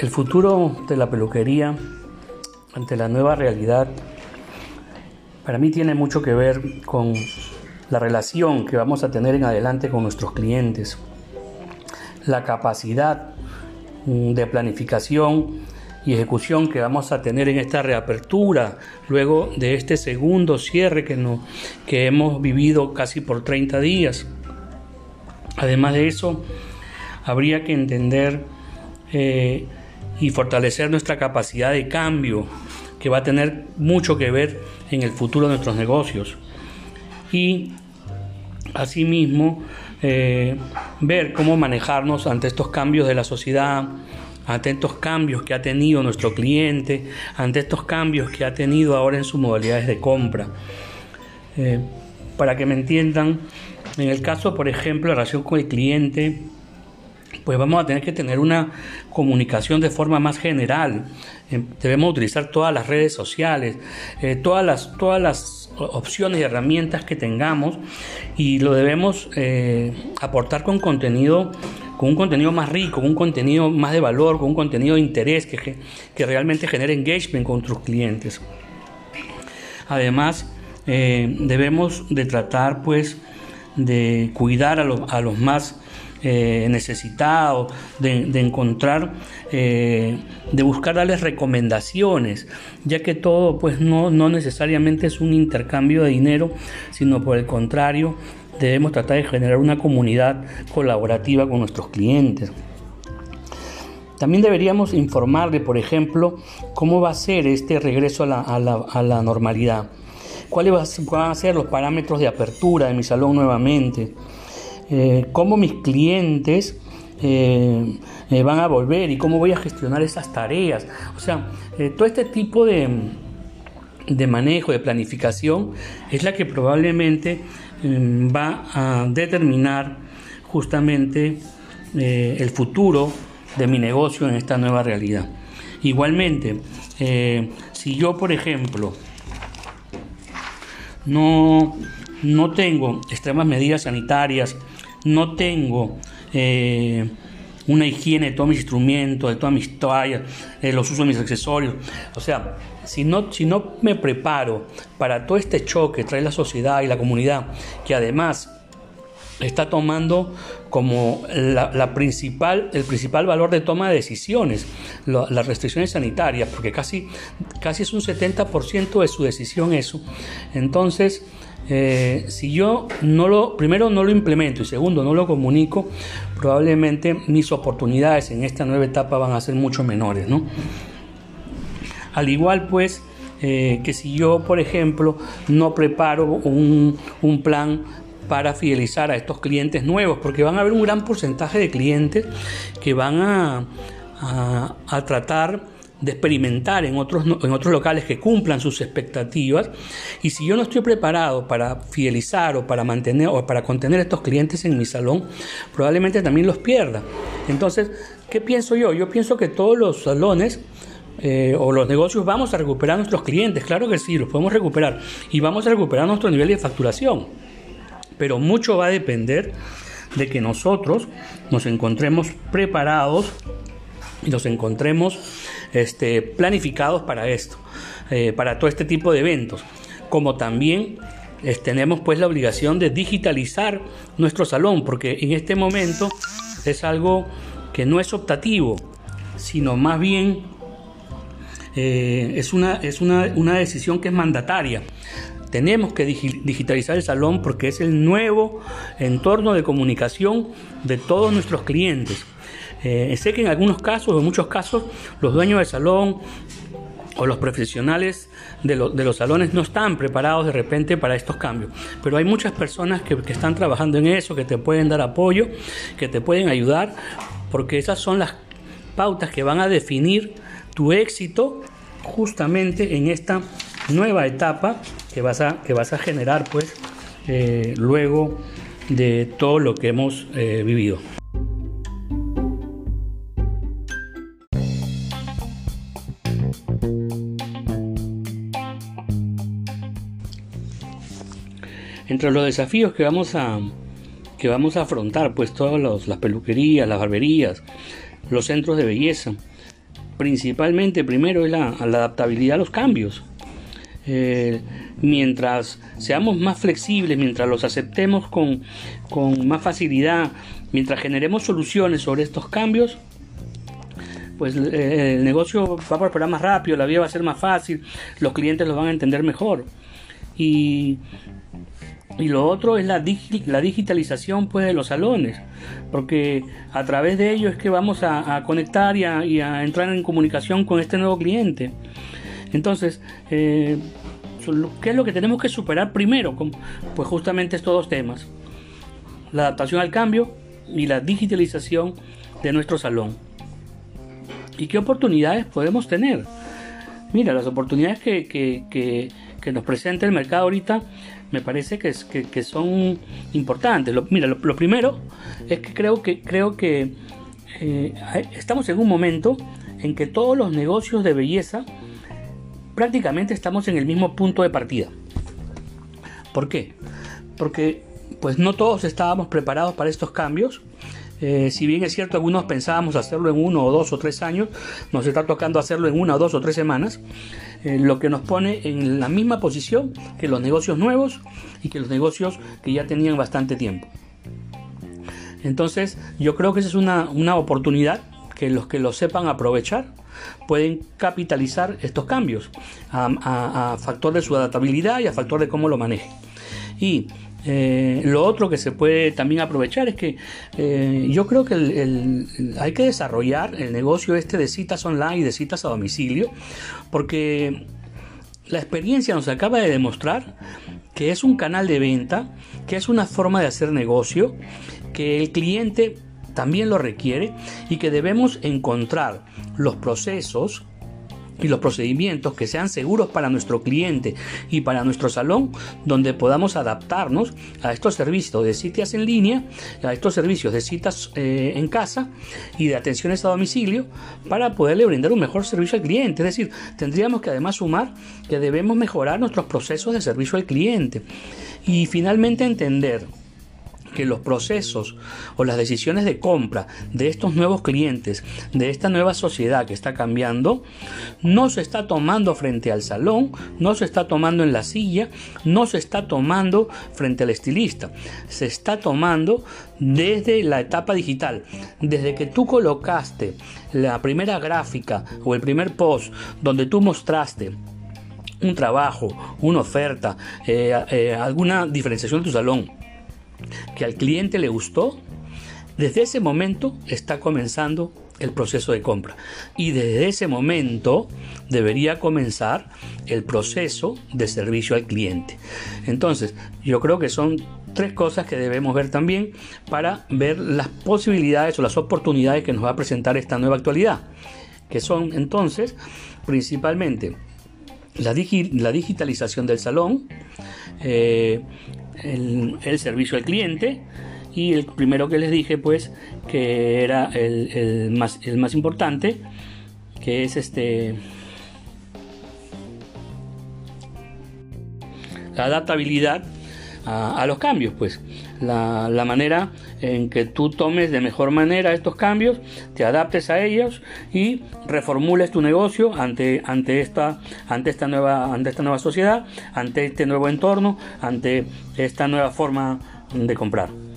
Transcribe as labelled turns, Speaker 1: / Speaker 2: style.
Speaker 1: El futuro de la peluquería ante la nueva realidad para mí tiene mucho que ver con la relación que vamos a tener en adelante con nuestros clientes, la capacidad mm, de planificación y ejecución que vamos a tener en esta reapertura, luego de este segundo cierre que, que hemos vivido casi por 30 días. Además de eso, habría que entender eh, y fortalecer nuestra capacidad de cambio, que va a tener mucho que ver en el futuro de nuestros negocios. Y asimismo, eh, ver cómo manejarnos ante estos cambios de la sociedad, ante estos cambios que ha tenido nuestro cliente, ante estos cambios que ha tenido ahora en sus modalidades de compra. Eh, para que me entiendan, en el caso, por ejemplo, la relación con el cliente, pues vamos a tener que tener una comunicación de forma más general. Eh, debemos utilizar todas las redes sociales, eh, todas, las, todas las opciones y herramientas que tengamos y lo debemos eh, aportar con contenido con un contenido más rico, con un contenido más de valor, con un contenido de interés que, que realmente genere engagement con nuestros clientes. Además, debemos de tratar pues de cuidar a, a los más eh, necesitados, de, encontrar, eh, de buscar darles recomendaciones, ya que todo pues no, no necesariamente es un intercambio de dinero, sino por el contrario, debemos tratar de generar una comunidad colaborativa con nuestros clientes. También deberíamos informarle, por ejemplo, cómo va a ser este regreso a la, a la, a la normalidad, cuáles van a ser los parámetros de apertura de mi salón nuevamente, eh, cómo mis clientes eh, van a volver y cómo voy a gestionar esas tareas. O sea, eh, todo este tipo de, de, manejo, de planificación, es la que probablemente mm, va a determinar justamente el futuro de mi negocio en esta nueva realidad. Igualmente, si yo, por ejemplo, no, no tengo extremas medidas sanitarias, no tengo eh, una higiene de todos mis instrumentos, de todas mis toallas, de los usos de mis accesorios. O sea, si no, si no me preparo para todo este choque que trae la sociedad y la comunidad, que además está tomando como la, principal, el principal valor de toma de decisiones, las restricciones sanitarias, porque casi, casi es un 70% de su decisión eso. Entonces, eh, si yo no lo, primero no lo implemento y segundo no lo comunico, probablemente mis oportunidades en esta nueva etapa van a ser mucho menores, ¿no? Al igual pues eh, que si yo, por ejemplo, no preparo un, plan para fidelizar a estos clientes nuevos, porque van a haber un gran porcentaje de clientes que van a, a tratar de experimentar en otros, en otros locales que cumplan sus expectativas. Y si yo no estoy preparado para fidelizar o para mantener o para contener estos clientes en mi salón, probablemente también los pierda. Entonces, ¿qué pienso yo? Yo pienso que todos los salones eh, o los negocios vamos a recuperar nuestros clientes, claro que sí, los podemos recuperar y vamos a recuperar nuestro nivel de facturación. Pero mucho va a depender de que nosotros nos encontremos preparados y nos encontremos este, planificados para esto, eh, para todo este tipo de eventos. Como también tenemos pues la obligación de digitalizar nuestro salón, porque en este momento es algo que no es optativo, sino más bien eh, es, una, es una, una decisión que es mandataria. Tenemos que digitalizar el salón porque es el nuevo entorno de comunicación de todos nuestros clientes. Eh, sé que en algunos casos, en muchos casos, los dueños del salón o los profesionales de, los salones no están preparados de repente para estos cambios. Pero hay muchas personas que, están trabajando en eso, que te pueden dar apoyo, que te pueden ayudar, porque esas son las pautas que van a definir tu éxito justamente en esta nueva etapa que vas a, que vas a generar pues eh, luego de todo lo que hemos eh, vivido. Entre los desafíos que vamos a, que vamos a afrontar, pues todas las peluquerías, las barberías, los centros de belleza, principalmente primero es la, adaptabilidad a los cambios. Eh, mientras seamos más flexibles, mientras los aceptemos con, con más facilidad, mientras generemos soluciones sobre estos cambios, pues eh, el negocio va a prosperar más rápido, la vida va a ser más fácil, los clientes lo van a entender mejor. Y, y lo otro es la, la digitalización pues, de los salones, porque a través de ello es que vamos a, conectar y a, entrar en comunicación con este nuevo cliente. Entonces, eh, ¿qué es lo que tenemos que superar primero? Pues justamente estos dos temas, la adaptación al cambio y la digitalización de nuestro salón. ¿Y qué oportunidades podemos tener? Mira, las oportunidades que, que, nos presenta el mercado ahorita me parece que, que, son importantes. mira, lo, primero es que creo que, creo que eh, estamos en un momento en que todos los negocios de belleza prácticamente estamos en el mismo punto de partida. ¿Por qué? Porque pues no todos estábamos preparados para estos cambios eh, si bien es cierto, algunos pensábamos hacerlo en uno o dos o tres años, nos está tocando hacerlo en una o dos o tres semanas, eh, lo que nos pone en la misma posición que los negocios nuevos y que los negocios que ya tenían bastante tiempo. Entonces, yo creo que esa es una, oportunidad que los que lo sepan aprovechar pueden capitalizar estos cambios a, a factor de su adaptabilidad y a factor de cómo lo manejen. Y eh, lo otro que se puede también aprovechar es que eh, yo creo que hay que desarrollar el negocio este de citas online y de citas a domicilio, porque la experiencia nos acaba de demostrar que es un canal de venta, que es una forma de hacer negocio, que el cliente también lo requiere y que debemos encontrar los procesos y los procedimientos que sean seguros para nuestro cliente y para nuestro salón, donde podamos adaptarnos a estos servicios de citas en línea, a estos servicios de citas eh, en casa y de atenciones a domicilio para poderle brindar un mejor servicio al cliente. Es decir, tendríamos que además sumar que debemos mejorar nuestros procesos de servicio al cliente y finalmente entender que los procesos o las decisiones de compra de estos nuevos clientes, de esta nueva sociedad que está cambiando, no se está tomando frente al salón, no se está tomando en la silla, no se está tomando frente al estilista, se está tomando desde la etapa digital, desde que tú colocaste la primera gráfica o el primer post donde tú mostraste un trabajo, una oferta, eh, eh, alguna diferenciación de tu salón que al cliente le gustó, desde ese momento está comenzando el proceso de compra. Y desde ese momento debería comenzar el proceso de servicio al cliente. Entonces, yo creo que son tres cosas que debemos ver también para ver las posibilidades o las oportunidades que nos va a presentar esta nueva actualidad. Que son entonces principalmente la, digitalización del salón, eh, el, servicio al cliente y el primero que les dije pues que era el, más, el más importante que es este la adaptabilidad a, los cambios pues la, la, manera en que tú tomes de mejor manera estos cambios te adaptes a ellos y reformules tu negocio ante, ante, esta, ante, esta nueva, ante esta nueva sociedad ante este nuevo entorno ante esta nueva forma de comprar